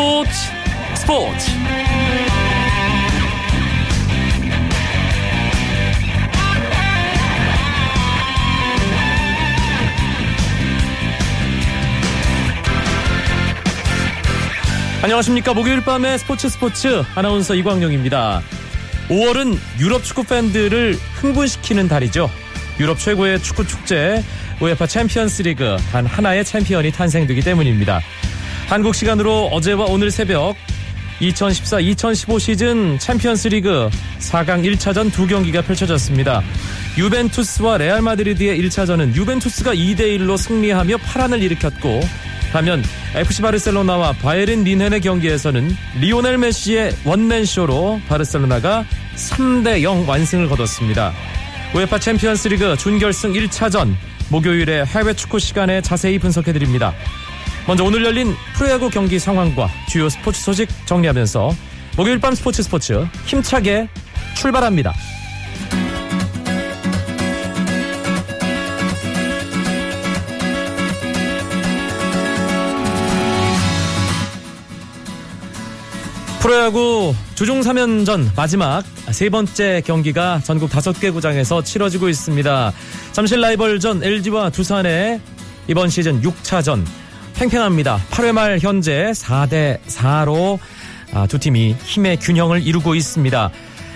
스포츠. 스포츠. 안녕하십니까. 목요일 밤의 스포츠 스포츠. 아나운서 이광용입니다. 5월은 유럽 축구 팬들을 흥분시키는 달이죠. 유럽 최고의 축구 축제 UEFA 챔피언스 리그 단 하나의 챔피언이 탄생되기 때문입니다 한국 시간으로 어제와 오늘 새벽 2014-2015 시즌 챔피언스 리그 4강 1차전 두 경기가 펼쳐졌습니다. 유벤투스와 레알 마드리드의 1차전은 유벤투스가 2대 1로 승리하며 파란을 일으켰고 반면 FC 바르셀로나와 바이에른 뮌헨의 경기에서는 리오넬 메시의 원맨쇼로 바르셀로나가 3대 0 완승을 거뒀습니다. UEFA 챔피언스 리그 준결승 1차전 목요일에 해외 축구 시간에 자세히 분석해드립니다. 먼저 오늘 열린 프로야구 경기 상황과 주요 스포츠 소식 정리하면서 목요일 밤 스포츠 스포츠 힘차게 출발합니다. 프로야구 주중 3연전 마지막 세 번째 경기가 전국 다섯 개 구장에서 치러지고 있습니다. 잠실 라이벌전 LG와 두산의 이번 시즌 6차전 팽팽합니다. 8회 말 현재 4대 4로 아, 두 팀이 힘의 균형을 이루고 있습니다.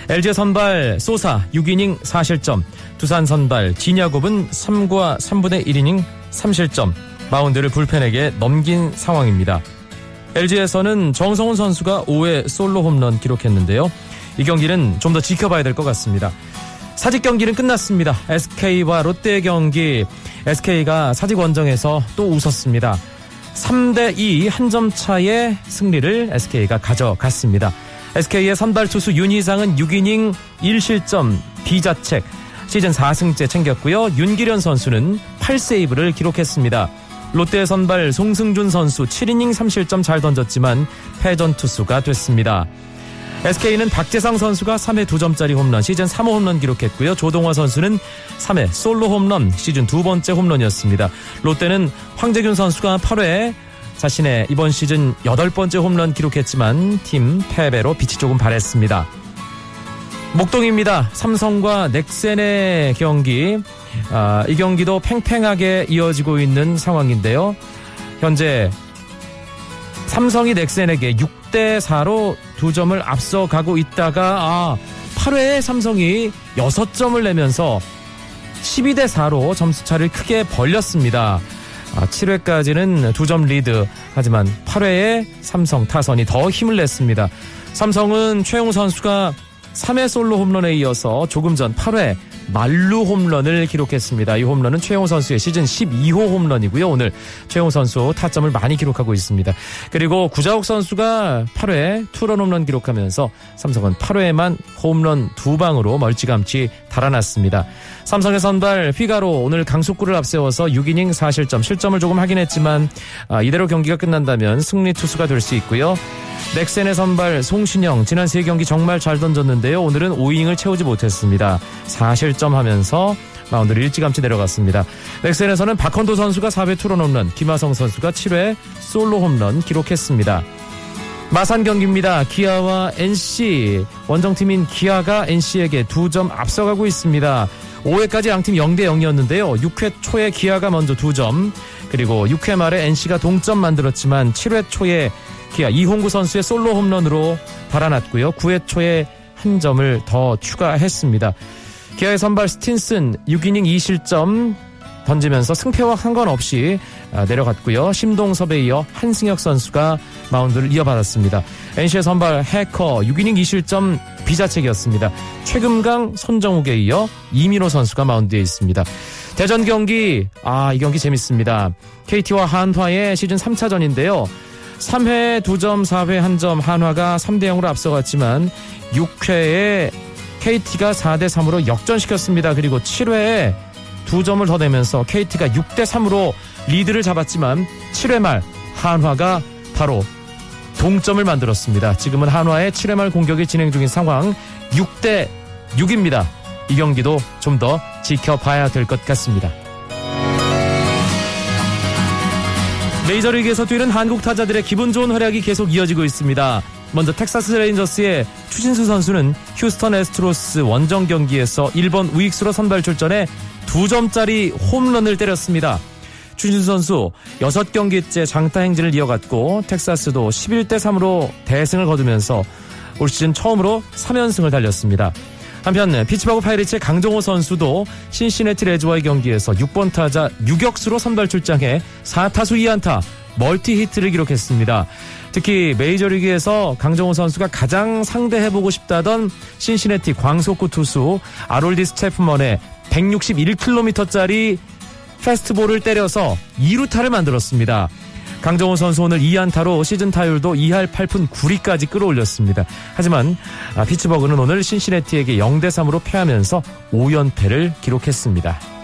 LG 선발 소사 6이닝 4실점, 두산 선발 진야곱은 3과 3분의 1이닝 3실점, 마운드를 불펜에게 넘긴 상황입니다. LG에서는 정성훈 선수가 5회 솔로 홈런 기록했는데요. 이 경기는 좀 더 지켜봐야 될 것 같습니다. 사직 경기는 끝났습니다. SK와 롯데 경기 SK가 사직 원정에서 또 웃었습니다. 3대 2 한 점 차의 승리를 SK가 가져갔습니다. SK의 선발 투수 윤희상은 6이닝 1실점 비자책 시즌 4승째 챙겼고요. 윤기련 선수는 8세이브를 기록했습니다. 롯데 선발 송승준 선수 7이닝 3실점 잘 던졌지만 패전 투수가 됐습니다. SK는 박재상 선수가 3회 2점짜리 홈런 시즌 3호 홈런 기록했고요. 조동화 선수는 3회 솔로 홈런 시즌 두 번째 홈런이었습니다. 롯데는 황재균 선수가 8회 자신의 이번 시즌 여덟 번째 홈런 기록했지만 팀 패배로 빛이 조금 발했습니다. 목동입니다. 삼성과 넥센의 경기. 아, 이 경기도 팽팽하게 이어지고 있는 상황인데요. 현재 삼성이 넥센에게 6대 4로 두 점을 앞서가고 있다가 아, 8회에 삼성이 6점을 내면서 12대 4로 점수차를 크게 벌렸습니다. 아, 7회까지는 두점 리드. 하지만 8회에 삼성 타선이 더 힘을 냈습니다. 삼성은 최형우 선수가 3회 솔로 홈런에 이어서 조금 전 8회 만루 홈런을 기록했습니다. 이 홈런은 최형우 선수의 시즌 12호 홈런이고요. 오늘 최용호 선수 타점을 많이 기록하고 있습니다. 그리고 구자욱 선수가 8회 투런 홈런 기록하면서 삼성은 8회에만 홈런 두 방으로 멀찌감치 달아났습니다. 삼성의 선발 휘가로 오늘 강속구를 앞세워서 6이닝 4실점 실점을 조금 하긴 했지만 아, 이대로 경기가 끝난다면 승리 투수가 될 수 있고요. 넥센의 선발 송신영 지난 세 경기 정말 잘 던졌는데요. 오늘은 5이닝을 채우지 못했습니다. 4실점 하면서 마운드를 일찌감치 내려갔습니다. 넥센에서는 박헌도 선수가 4회 투런 홈런, 김하성 선수가 7회 솔로 홈런 기록했습니다. 마산 경기입니다. 기아와 NC 원정팀인 기아가 NC에게 두점 앞서가고 있습니다. 5회까지 양팀 0대 0이었는데요. 6회 초에 기아가 먼저 두 점, 그리고 6회 말에 NC가 동점 만들었지만 7회 초에 기아 이홍구 선수의 솔로 홈런으로 달아났고요. 9회 초에 한 점을 더 추가했습니다. 기아의 선발 스틴슨 6이닝 2실점 던지면서 승패와 상관없이 내려갔고요. 심동섭에 이어 한승혁 선수가 마운드를 이어받았습니다. NC의 선발 해커 6이닝 2실점 비자책이었습니다. 최금강, 손정욱에 이어 이민호 선수가 마운드에 있습니다. 대전 경기 아 이 경기 재밌습니다. KT와 한화의 시즌 3차전인데요. 3회 2점, 4회 1점 한화가 3대 0으로 앞서갔지만 6회에 KT가 4대 3으로 역전시켰습니다. 그리고 7회에 2점을 더 내면서 KT가 6대 3으로 리드를 잡았지만 7회 말 한화가 바로 동점을 만들었습니다. 지금은 한화의 7회 말 공격이 진행 중인 상황 6대 6입니다. 이 경기도 좀 더 지켜봐야 될 것 같습니다. 메이저리그에서 뛰는 한국 타자들의 기분 좋은 활약이 계속 이어지고 있습니다. 먼저 텍사스 레인저스의 추신수 선수는 휴스턴 애스트로스 원정 경기에서 1번 우익수로 선발 출전해 2점짜리 홈런을 때렸습니다. 추신수 선수 6경기째 장타 행진을 이어갔고 텍사스도 11대 3으로 대승을 거두면서 올 시즌 처음으로 3연승을 달렸습니다. 한편 피츠버그 파이리츠의 강정호 선수도 신시내티 레즈와의 경기에서 6번 타자 유격수로 선발 출장해 4타수 2안타 멀티 히트를 기록했습니다. 특히 메이저리그에서 강정호 선수가 가장 상대해보고 싶다던 신시내티 광속구 투수 아롤디스 채프먼의 161km짜리 패스트볼을 때려서 2루타를 만들었습니다. 강정호 선수 오늘 2안타로 시즌 타율도 2할 8푼 9리까지 끌어올렸습니다. 하지만 아, 피츠버그는 오늘 신시내티에게 0대 3으로 패하면서 5연패를 기록했습니다.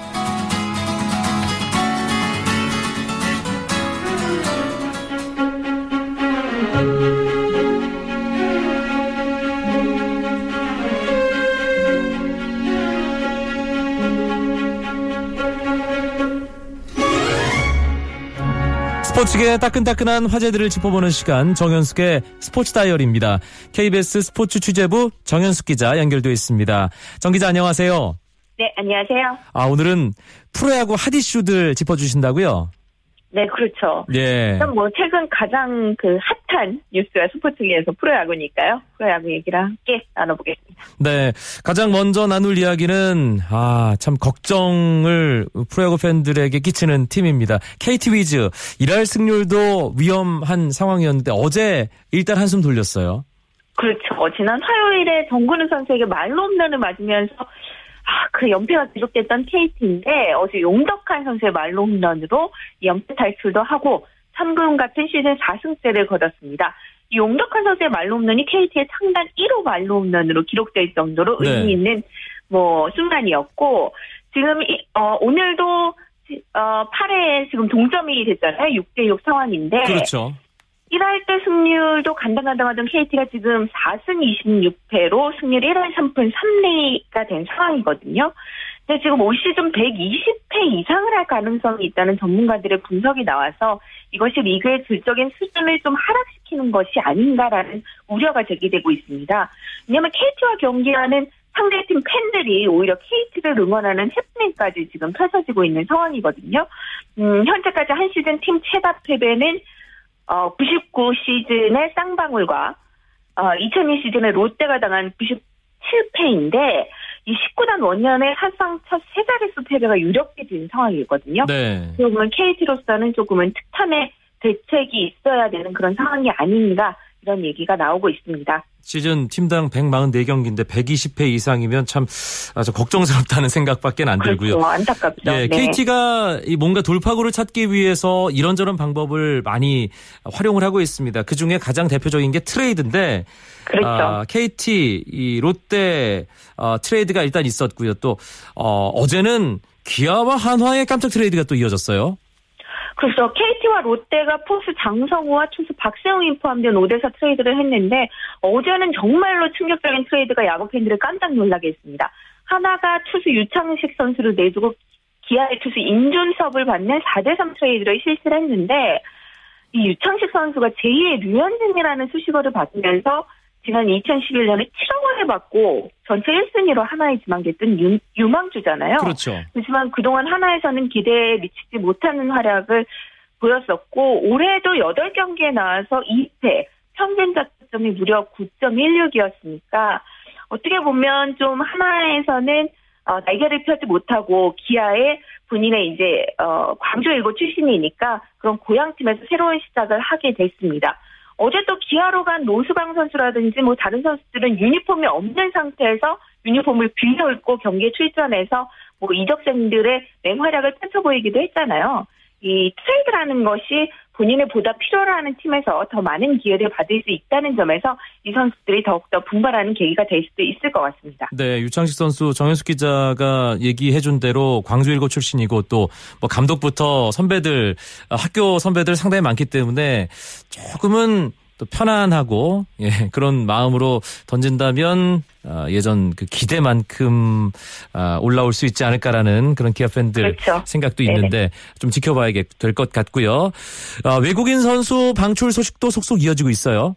스포츠계 따끈따끈한 화제들을 짚어보는 시간 정현숙의 스포츠 다이어리입니다. KBS 스포츠 취재부 정현숙 기자 연결되어 있습니다. 정 기자 안녕하세요. 네, 안녕하세요. 아 오늘은 프로야구 핫 이슈들 짚어주신다고요? 네, 그렇죠. 예. 일단 뭐 최근 가장 그 핫한 뉴스가 스포츠계에서 프로야구니까요. 프로야구 얘기를 함께 나눠보겠습니다. 네, 가장 먼저 나눌 이야기는 아 참 걱정을 프로야구 팬들에게 끼치는 팀입니다. KT 위즈 일할 승률도 위험한 상황이었는데 어제 일단 한숨 돌렸어요. 그렇죠. 지난 화요일에 정근우 선수에게 말로 홈런을 맞으면서 아, 그 연패가 기록됐던 KT인데 어제 용덕한 선수의 말로 홈런으로 연패 탈출도 하고 삼금 같은 시즌 4승째를 거뒀습니다. 이 용덕한 선수의 말로 홈런이 KT의 창단 1호 말로 홈런으로 기록될 정도로 네. 의미 있는 뭐 순간이었고 지금 이- 어, 오늘도 어, 8회 지금 동점이 됐잖아요. 6대6 상황인데 그렇죠. 1할 때 승률도 간당간당하던 KT가 지금 4승 26패로 승률 1할 3푼 3리가 된 상황이거든요. 근데 지금 올 시즌 120패 이상을 할 가능성이 있다는 전문가들의 분석이 나와서 이것이 리그의 질적인 수준을 좀 하락시키는 것이 아닌가라는 우려가 제기되고 있습니다. 왜냐하면 KT와 경기하는 상대팀 팬들이 오히려 KT를 응원하는 해프닝까지 지금 펼쳐지고 있는 상황이거든요. 음, 현재까지 한 시즌 팀 최다 패배는 어, 99 시즌의 쌍방울과 어, 2002 시즌에 롯데가 당한 97패인데 이 19단 원년의 사상 첫 세 자릿수 패배가 유력해 진 상황이거든요. 네. 그러면 KT로서는 조금은 특탄의 대책이 있어야 되는 그런 상황이 아닌가 이런 얘기가 나오고 있습니다. 시즌 팀당 144경기인데 120패 이상이면 참 아주 걱정스럽다는 생각밖에 안 들고요. 그렇죠. 안타깝죠. 예, 네. KT가 이 뭔가 돌파구를 찾기 위해서 이런저런 방법을 많이 활용을 하고 있습니다. 그 중에 가장 대표적인 게 트레이드인데, 그렇죠. 아, KT, 이 롯데 어, 트레이드가 일단 있었고요. 또 어, 어제는 기아와 한화의 깜짝 트레이드가 또 이어졌어요. 그래서 KT와 롯데가 포수 장성우와 투수 박세웅이 포함된 5대4 트레이드를 했는데 어제는 정말로 충격적인 트레이드가 야구 팬들을 깜짝 놀라게 했습니다. 한화가 투수 유창식 선수를 내주고 기아의 투수 임준섭을 받는 4대3 트레이드를 실시를 했는데 이 유창식 선수가 제2의 류현진이라는 수식어를 받으면서 지난 2011년에 7억 원을 받고 전체 1순위로 한화에 지명됐던 유, 유망주잖아요. 그렇죠. 하지만 그동안 한화에서는 기대에 미치지 못하는 활약을 보였었고 올해도 8경기에 나와서 2패 평균 자책점이 무려 9.16이었으니까 어떻게 보면 좀 하나에서는 어, 날개를 펴지 못하고 기아의 본인의 이제 어, 광주 일고 출신이니까 그런 고향 팀에서 새로운 시작을 하게 됐습니다. 어제 또 기아로 간 노수강 선수라든지 뭐 다른 선수들은 유니폼이 없는 상태에서 유니폼을 빌려 입고 경기에 출전해서 뭐 이적생들의 맹활약을 펼쳐 보이기도 했잖아요. 이 트레이드라는 것이 본인의 보다 필요로 하는 팀에서 더 많은 기회를 받을 수 있다는 점에서 이 선수들이 더욱더 분발하는 계기가 될 수도 있을 것 같습니다. 네, 유창식 선수 정현숙 기자가 얘기해준 대로 광주 일고 출신이고 또 뭐 감독부터 선배들 어, 학교 선배들 상당히 많기 때문에 조금은 또 편안하고 예, 그런 마음으로 던진다면 어, 예전 그 기대만큼 어, 올라올 수 있지 않을까라는 그런 기아 팬들 그렇죠. 생각도 있는데 네네. 좀 지켜봐야 될 것 같고요. 어, 외국인 선수 방출 소식도 속속 이어지고 있어요.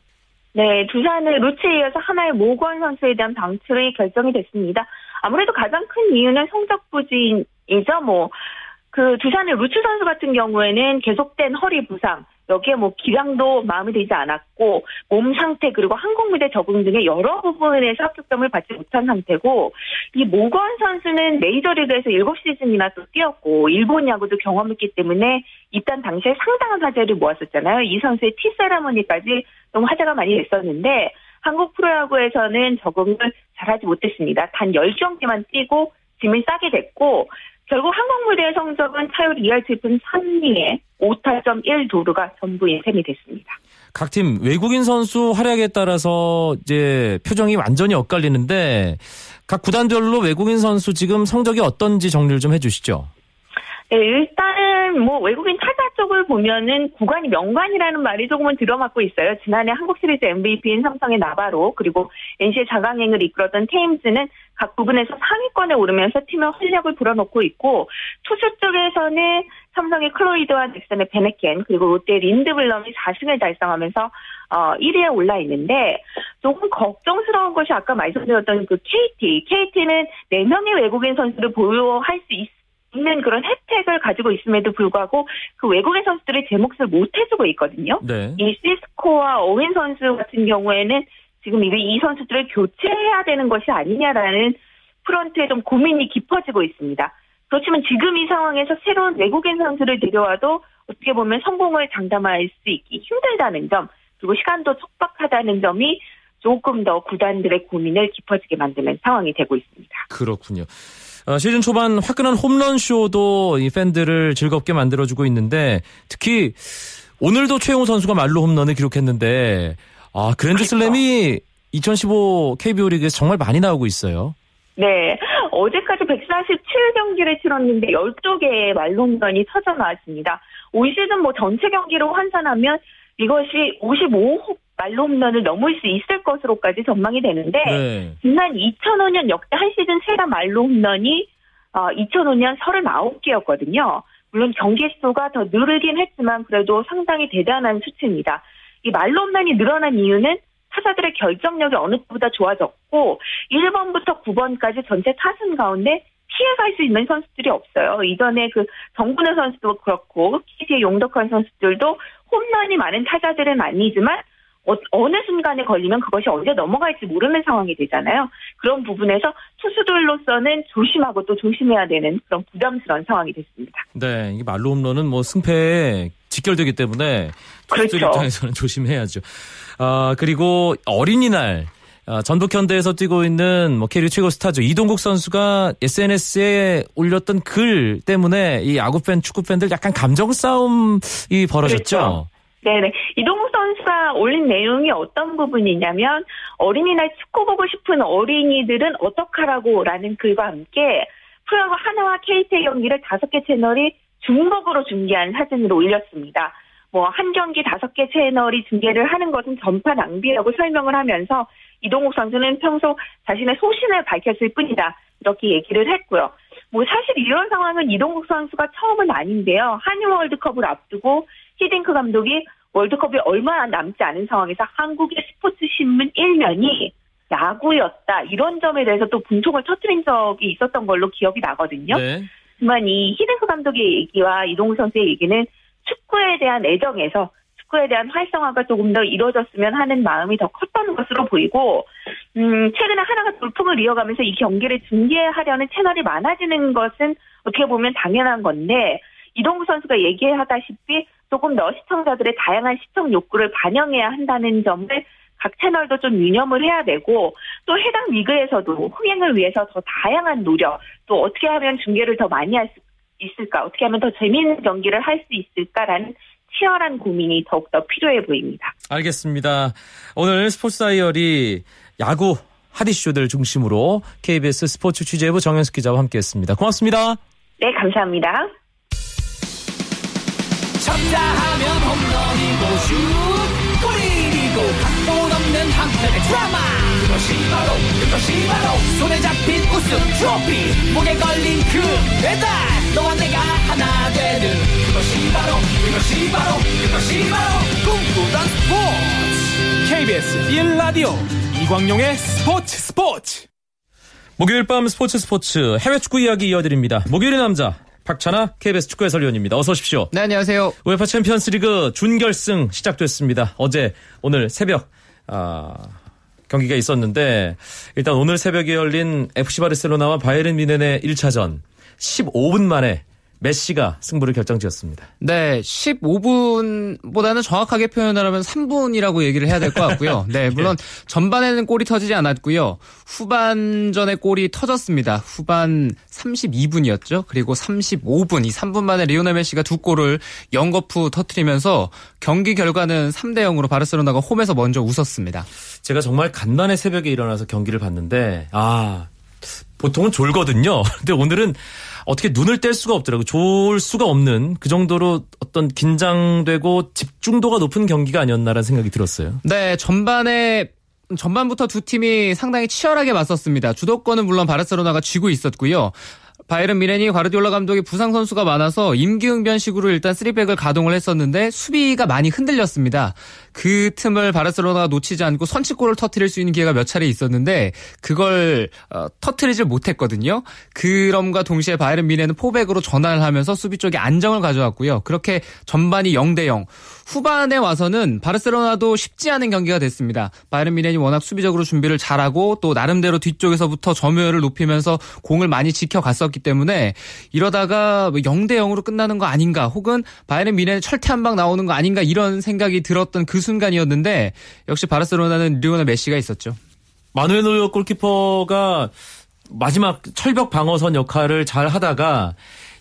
네, 두산의 루치에 이어서 하나의 모건 선수에 대한 방출이 결정이 됐습니다. 아무래도 가장 큰 이유는 성적 부진이죠. 뭐, 그 두산의 루츠 선수 같은 경우에는 계속된 허리 부상, 여기에 뭐 기량도 마음에 들지 않았고 몸 상태 그리고 한국 무대 적응 등의 여러 부분에서 합격점을 받지 못한 상태고 이 모건 선수는 메이저리그에서 7시즌이나 또 뛰었고 일본 야구도 경험했기 때문에 입단 당시에 상당한 화제를 모았었잖아요. 이 선수의 티 세라머니까지 너무 화제가 많이 됐었는데 한국 프로야구에서는 적응을 잘하지 못했습니다. 단 10경기만 뛰고 짐을 싸게 됐고 결국 무대의 성적은 타율 2할 7푼 3리에 5타점 1도루가 전부인 셈이 됐습니다. 각 팀 외국인 선수 활약에 따라서 이제 표정이 완전히 엇갈리는데 각 구단별로 외국인 선수 지금 성적이 어떤지 정리를 좀 해주시죠. 네, 일단은 뭐 외국인 타자 쪽을 보면은 구간이 명관이라는 말이 조금은 들어맞고 있어요. 지난해 한국 시리즈 MVP인 삼성의 나바로 그리고 NC의 자강행을 이끌었던 테임즈는 각 부분에서 상위권에 오르면서 팀의 활력을 불어넣고 있고 투수 쪽에서는 삼성의 클로이드와 넥슨의 베네켄 그리고 롯데 린드블럼이 4승을 달성하면서 어 1위에 올라 있는데 조금 걱정스러운 것이 아까 말씀드렸던 그 KT KT는 4명의 외국인 선수를 보유할 수 있, 있는 그런 혜택을 가지고 있음에도 불구하고 그 외국인 선수들이 제 몫을 못 해주고 있거든요. 네. 이 시스코와 오웬 선수 같은 경우에는 지금 이 선수들을 교체해야 되는 것이 아니냐라는 프런트에 좀 고민이 깊어지고 있습니다. 그렇지만 지금 이 상황에서 새로운 외국인 선수를 데려와도 어떻게 보면 성공을 장담할 수 있기 힘들다는 점, 그리고 시간도 촉박하다는 점이 조금 더 구단들의 고민을 깊어지게 만드는 상황이 되고 있습니다. 그렇군요. 어, 시즌 초반 화끈한 홈런 쇼도 이 팬들을 즐겁게 만들어주고 있는데 특히 오늘도 최용호 선수가 말로 홈런을 기록했는데 아, 그랜드 슬램이 2015 KBO 리그에서 정말 많이 나오고 있어요. 네. 어제까지 147경기를 치렀는데 12개의 말홈런이 터져 나왔습니다. 올 시즌 뭐 전체 경기로 환산하면 이것이 55호 말홈런을 넘을 수 있을 것으로까지 전망이 되는데 네. 지난 2005년 역대 한 시즌 최다 말홈런이 어, 2005년 39개였거든요. 물론 경기 수가 더 늘긴 했지만 그래도 상당히 대단한 수치입니다. 이 말홈런이 늘어난 이유는 타자들의 결정력이 어느 때보다 좋아졌고 1번부터 9번까지 전체 타순 가운데 피해갈 수 있는 선수들이 없어요. 이전에 그 정근우 선수도 그렇고 KT의 용덕한 선수들도 홈런이 많은 타자들은 아니지만 어느 순간에 걸리면 그것이 언제 넘어갈지 모르는 상황이 되잖아요. 그런 부분에서 투수들로서는 조심하고 또 조심해야 되는 그런 부담스러운 상황이 됐습니다. 네, 이게 말로 홈런은 뭐 승패에 직결되기 때문에 투수들 그렇죠. 입장에서는 조심해야죠. 아, 그리고 어린이날 어, 전북 현대에서 뛰고 있는 뭐 K리그 최고 스타죠 이동국 선수가 SNS에 올렸던 글 때문에 이 야구 팬, 축구 팬들 약간 감정 싸움이 벌어졌죠. 그렇죠. 네네. 이동국 선수가 올린 내용이 어떤 부분이냐면 어린이날 축구 보고 싶은 어린이들은 어떡하라고라는 글과 함께 프로야구 하나와 KT 경기를 다섯 개 채널이 중복으로 중계한 사진으로 올렸습니다. 뭐 한 경기 다섯 개 채널이 중계를 하는 것은 전파 낭비라고 설명을 하면서 이동욱 선수는 평소 자신의 소신을 밝혔을 뿐이다. 이렇게 얘기를 했고요. 뭐 사실 이런 상황은 이동국 선수가 처음은 아닌데요. 한일 월드컵을 앞두고 히딩크 감독이 월드컵이 얼마 남지 않은 상황에서 한국의 스포츠 신문 1면이 야구였다. 이런 점에 대해서 또 분통을 터뜨린 적이 있었던 걸로 기억이 나거든요. 네. 하지만 이 히딩크 감독의 얘기와 이동국 선수의 얘기는 축구에 대한 애정에서 축구에 대한 활성화가 조금 더 이루어졌으면 하는 마음이 더 컸던 것으로 보이고, 음, 최근에 하나가 돌풍을 이어가면서 이 경기를 중계하려는 채널이 많아지는 것은 어떻게 보면 당연한 건데, 이동구 선수가 얘기하다시피 조금 더 시청자들의 다양한 시청 욕구를 반영해야 한다는 점을 각 채널도 좀 유념을 해야 되고 또 해당 리그에서도 흥행을 위해서 더 다양한 노력 또 어떻게 하면 중계를 더 많이 할 수 있을까 어떻게 하면 더 재미있는 경기를 할 수 있을까라는 치열한 고민이 더욱더 필요해 보입니다. 알겠습니다. 오늘 스포츠 다이어리 야구 하디쇼들 중심으로 KBS 스포츠 취재부 정현숙 기자와 함께했습니다. 고맙습니다. 네, 감사합니다. 쳤다 하면 홈런이고 슛 뿌리고 각본 없는 한편의 드라마. 그것이 바로 그것이 바로 손에 잡힌 우승 트로피. 목에 걸린 그 배달 너와 내가 하나 되는. 그것이 바로 그것이 바로 그것이 바로 꿈꾸던 스포츠. KBS 1라디오 이광용의 스포츠 스포츠. 목요일 밤 스포츠 스포츠. 해외 축구 이야기 이어드립니다. 목요일의 남자 박찬아 KBS 축구 해설위원입니다. 어서 오십시오. 네, 안녕하세요. 우에파 챔피언스리그 준결승 시작됐습니다. 어제 오늘 새벽 아, 경기가 있었는데 일단 오늘 새벽에 열린 FC 바르셀로나와 바이에른 미넨의 1차전 15분 만에 메시가 승부를 결정지었습니다. 네, 15분보다는 정확하게 표현을 하면 3분이라고 얘기를 해야 될 것 같고요. 네, 물론 전반에는 골이 터지지 않았고요. 후반전에 골이 터졌습니다. 후반 32분이었죠. 그리고 35분, 이 3분 만에 리오넬 메시가 두 골을 영거푸 터트리면서 경기 결과는 3대 0으로 바르셀로나가 홈에서 먼저 웃었습니다. 제가 정말 간만에 새벽에 일어나서 경기를 봤는데 아 보통은 졸거든요. 근데 오늘은 어떻게 눈을 뗄 수가 없더라고요. 졸 수가 없는 그 정도로 어떤 긴장되고 집중도가 높은 경기가 아니었나라는 생각이 들었어요. 네, 전반에 전반부터 두 팀이 상당히 치열하게 맞섰습니다. 주도권은 물론 바르셀로나가 쥐고 있었고요. 바이른 미렌이 과르디올라 감독이 부상 선수가 많아서 임기응변식으로 일단 쓰리백을 가동을 했었는데 수비가 많이 흔들렸습니다. 그 틈을 바르셀로나가 놓치지 않고 선취골을 터트릴 수 있는 기회가 몇 차례 있었는데 그걸 어, 터트리질 못했거든요. 그럼과 동시에 바이른 미렌은 포백으로 전환을 하면서 수비 쪽에 안정을 가져왔고요. 그렇게 전반이 0대 0. 후반에 와서는 바르셀로나도 쉽지 않은 경기가 됐습니다. 바이른 미넨이 워낙 수비적으로 준비를 잘하고 또 나름대로 뒤쪽에서부터 점유율을 높이면서 공을 많이 지켜갔었기 때문에 이러다가 0대 뭐 0으로 끝나는 거 아닌가 혹은 바이른 미넨의 철퇴 한 방 나오는 거 아닌가 이런 생각이 들었던 그 순간이었는데 역시 바르셀로나는 리오넬 메시가 있었죠. 마누엘 골키퍼가 마지막 철벽 방어선 역할을 잘 하다가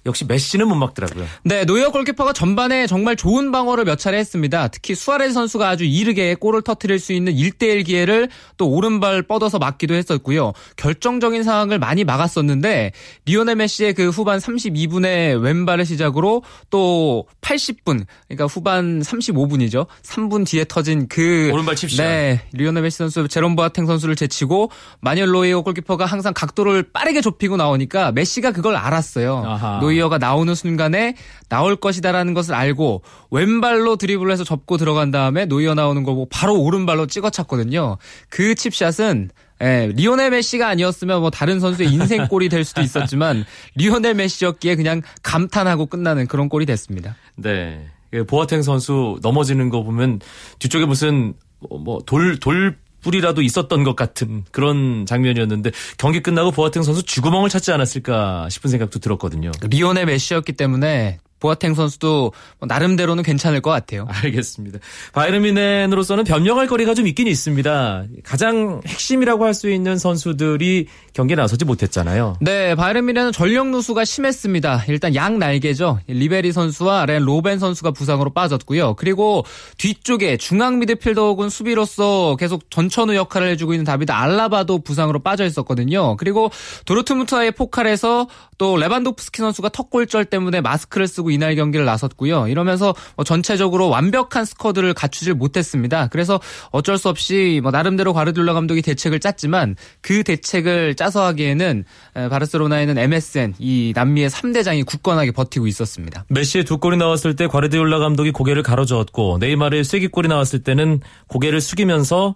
역시 메시는 못 막더라고요. 네, 노이어 골키퍼가 전반에 정말 좋은 방어를 몇 차례 했습니다. 특히 수아레스 선수가 아주 이르게 골을 터트릴 수 있는 1대1 기회를 또 오른발 뻗어서 막기도 했었고요. 결정적인 상황을 많이 막았었는데 리오넬 메시의 그 후반 32분의 왼발을 시작으로 또 80분, 그러니까 후반 35분이죠. 3분 뒤에 터진 그 오른발 칩샷. 네, 리오넬 메시 선수 제롬 보아텡 선수를 제치고 마누엘 노이어 골키퍼가 항상 각도를 빠르게 좁히고 나오니까 메시가 그걸 알았어요. 아하. 노이어가 나오는 순간에 나올 것이다라는 것을 알고 왼발로 드리블을 해서 접고 들어간 다음에 노이어 나오는 거 보고 바로 오른발로 찍어 찼거든요. 그 칩샷은 예, 리오넬 메시가 아니었으면 뭐 다른 선수의 인생골이 될 수도 있었지만 리오넬 메시였기에 그냥 감탄하고 끝나는 그런 골이 됐습니다. 네. 그 보아텡 선수 넘어지는 거 보면 뒤쪽에 무슨 뭐 돌 돌부리라도 있었던 것 같은 그런 장면이었는데 경기 끝나고 보아텡 선수 쥐구멍을 찾지 않았을까 싶은 생각도 들었거든요. 리오넬 메시였기 때문에 보아텡 선수도 뭐 나름대로는 괜찮을 것 같아요. 알겠습니다. 바이에른 뮌헨으로서는 변명할 거리가 좀 있긴 있습니다. 가장 핵심이라고 할 수 있는 선수들이 경기에 나서지 못했잖아요. 네, 바이에른 뮌헨은 전력 누수가 심했습니다. 일단 양 날개죠. 리베리 선수와 아르옌 로벤 선수가 부상으로 빠졌고요. 그리고 뒤쪽에 중앙 미드필더 혹은 수비로서 계속 전천후 역할을 해주고 있는 다비드 알라바도 부상으로 빠져 있었거든요. 그리고 도르트문트와의 포칼에서 또 레반도프스키 선수가 턱골절 때문에 마스크를 쓰고 이날 경기를 나섰고요. 이러면서 뭐 전체적으로 완벽한 스쿼드를 갖추질 못했습니다. 그래서 어쩔 수 없이 뭐 나름대로 과르디올라 감독이 대책을 짰지만 그 대책을 짜서 하기에는 바르셀로나에는 MSN 이 남미의 3대장이 굳건하게 버티고 있었습니다. 메시의 두 골이 나왔을 때 과르디올라 감독이 고개를 가로저었고 네이마르의 쐐기골이 나왔을 때는 고개를 숙이면서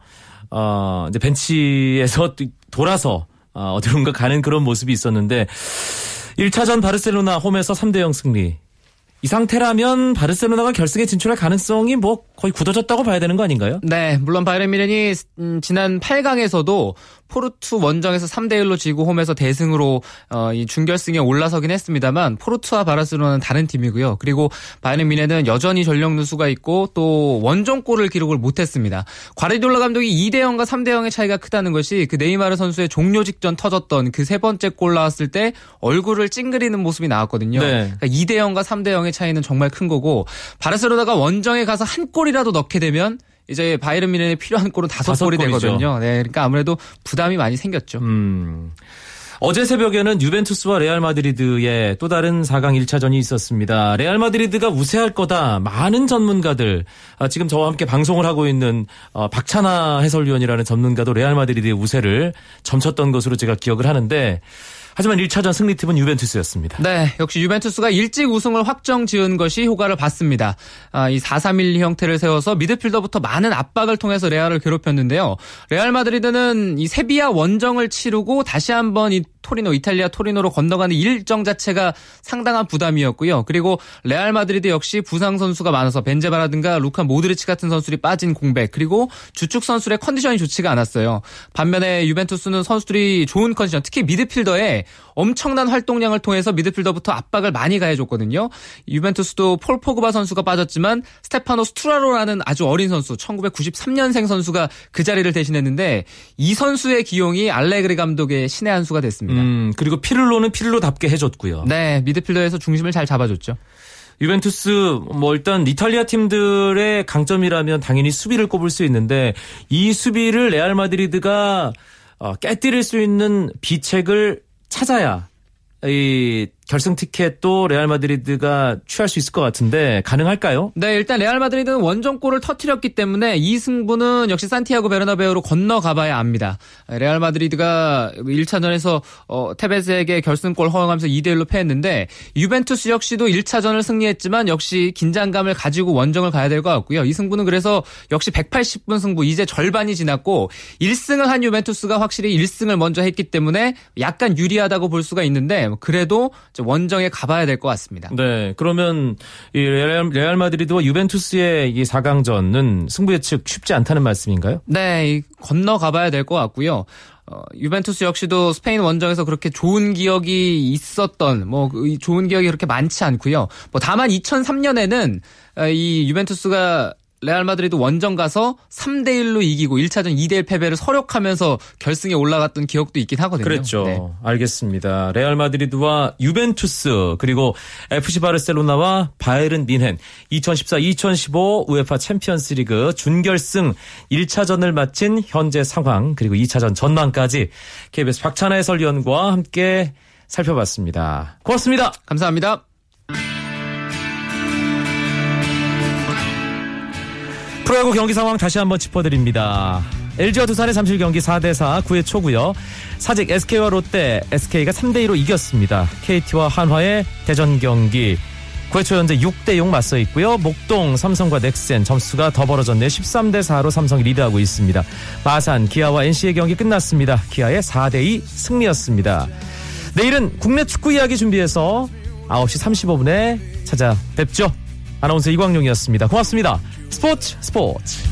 어 이제 벤치에서 돌아서 어, 어디론가 가는 그런 모습이 있었는데 1차전 바르셀로나 홈에서 3대 0 승리. 이 상태라면 바르셀로나가 결승에 진출할 가능성이 뭐 거의 굳어졌다고 봐야 되는 거 아닌가요? 네, 물론 바이에른 뮌헨이 음, 지난 8강에서도 포르투 원정에서 3대 1로 지고 홈에서 대승으로 어, 이 준결승에 올라서긴 했습니다만 포르투와 바르셀로나는 다른 팀이고요. 그리고 바이에른 미넨은 여전히 전력 누수가 있고 또 원정골을 기록을 못했습니다. 과르디올라 감독이 2대 0과 3대 0의 차이가 크다는 것이 그 네이마르 선수의 종료 직전 터졌던 그 세 번째 골 나왔을 때 얼굴을 찡그리는 모습이 나왔거든요. 네. 그러니까 2대 0과 3대 0의 차이는 정말 큰 거고 바르셀로나가 원정에 가서 한 골이라도 넣게 되면 이제 바이에른 미넨에 필요한 골은 다섯 다섯 골이 골이죠. 되거든요. 네, 그러니까 아무래도 부담이 많이 생겼죠. 음. 어제 새벽에는 유벤투스와 레알 마드리드의 또 다른 4강 1차전이 있었습니다. 레알 마드리드가 우세할 거다. 많은 전문가들 아, 지금 저와 함께 방송을 하고 있는 어, 박찬하 해설위원이라는 전문가도 레알 마드리드의 우세를 점쳤던 것으로 제가 기억을 하는데 하지만 1차전 승리팀은 유벤투스였습니다. 네, 역시 유벤투스가 일찍 우승을 확정 지은 것이 효과를 봤습니다. 아, 이 4-3-1 형태를 세워서 미드필더부터 많은 압박을 통해서 레알을 괴롭혔는데요. 레알 마드리드는 이 세비야 원정을 치르고 다시 한번 이 토리노 이탈리아 토리노로 건너가는 일정 자체가 상당한 부담이었고요. 그리고 레알 마드리드 역시 부상 선수가 많아서 벤제마라든가 루카 모드리치 같은 선수들이 빠진 공백 그리고 주축 선수들의 컨디션이 좋지가 않았어요. 반면에 유벤투스는 선수들이 좋은 컨디션 특히 미드필더에 엄청난 활동량을 통해서 미드필더부터 압박을 많이 가해줬거든요. 유벤투스도 폴 포그바 선수가 빠졌지만 스테파노 스투라로라는 아주 어린 선수 1993년생 선수가 그 자리를 대신했는데 이 선수의 기용이 알레그리 감독의 신의 한 수가 됐습니다. 음, 그리고 피를로는 피를로답게 해줬고요. 네, 미드필더에서 중심을 잘 잡아줬죠. 유벤투스 뭐 일단 이탈리아 팀들의 강점이라면 당연히 수비를 꼽을 수 있는데 이 수비를 레알 마드리드가 어, 깨뜨릴 수 있는 비책을 찾아야 이 결승 티켓도 레알 마드리드가 취할 수 있을 것 같은데 가능할까요? 네, 일단 레알 마드리드는 원정골을 터트렸기 때문에 이 승부는 역시 산티아고 베르나베우로 건너가봐야 합니다. 레알 마드리드가 1차전에서 어, 테베스에게 결승골 허용하면서 2대 1로 패했는데 유벤투스 역시도 1차전을 승리했지만 역시 긴장감을 가지고 원정을 가야 될 것 같고요. 이 승부는 그래서 역시 180분 승부 이제 절반이 지났고 1승을 한 유벤투스가 확실히 1승을 먼저 했기 때문에 약간 유리하다고 볼 수가 있는데 그래도 원정에 가봐야 될 것 같습니다. 네, 그러면 이 레알, 레알 마드리드와 유벤투스의 이 4강전은 승부 예측 쉽지 않다는 말씀인가요? 네, 건너 가봐야 될 것 같고요. 어, 유벤투스 역시도 스페인 원정에서 그렇게 좋은 기억이 있었던 뭐 좋은 기억이 그렇게 많지 않고요. 뭐 다만 2003년에는 어, 이 유벤투스가 레알 마드리드 원정 가서 3대 1로 이기고 1차전 2대 1 패배를 설욕하면서 결승에 올라갔던 기억도 있긴 하거든요. 그랬죠. 네. 알겠습니다. 레알 마드리드와 유벤투스 그리고 FC 바르셀로나와 바이에른 뮌헨 2014-2015 우에파 챔피언스리그 준결승 1차전을 마친 현재 상황 그리고 2차전 전망까지 KBS 박찬하 해설위원과 함께 살펴봤습니다. 고맙습니다. 감사합니다. 프로야구 경기 상황 다시 한번 짚어드립니다. LG와 두산의 잠실 경기 4대4 9회 초고요. 사직 SK와 롯데, SK가 3대2로 이겼습니다. KT와 한화의 대전 경기 9회 초 현재 6대6 맞서 있고요. 목동, 삼성과 넥센 점수가 더 벌어졌네 13대4로 삼성이 리드하고 있습니다. 마산, 기아와 NC의 경기 끝났습니다. 기아의 4대2 승리였습니다. 내일은 국내 축구 이야기 준비해서 9시 35분에 찾아뵙죠. 아나운서 이광용이었습니다. 고맙습니다. 스포츠 스포츠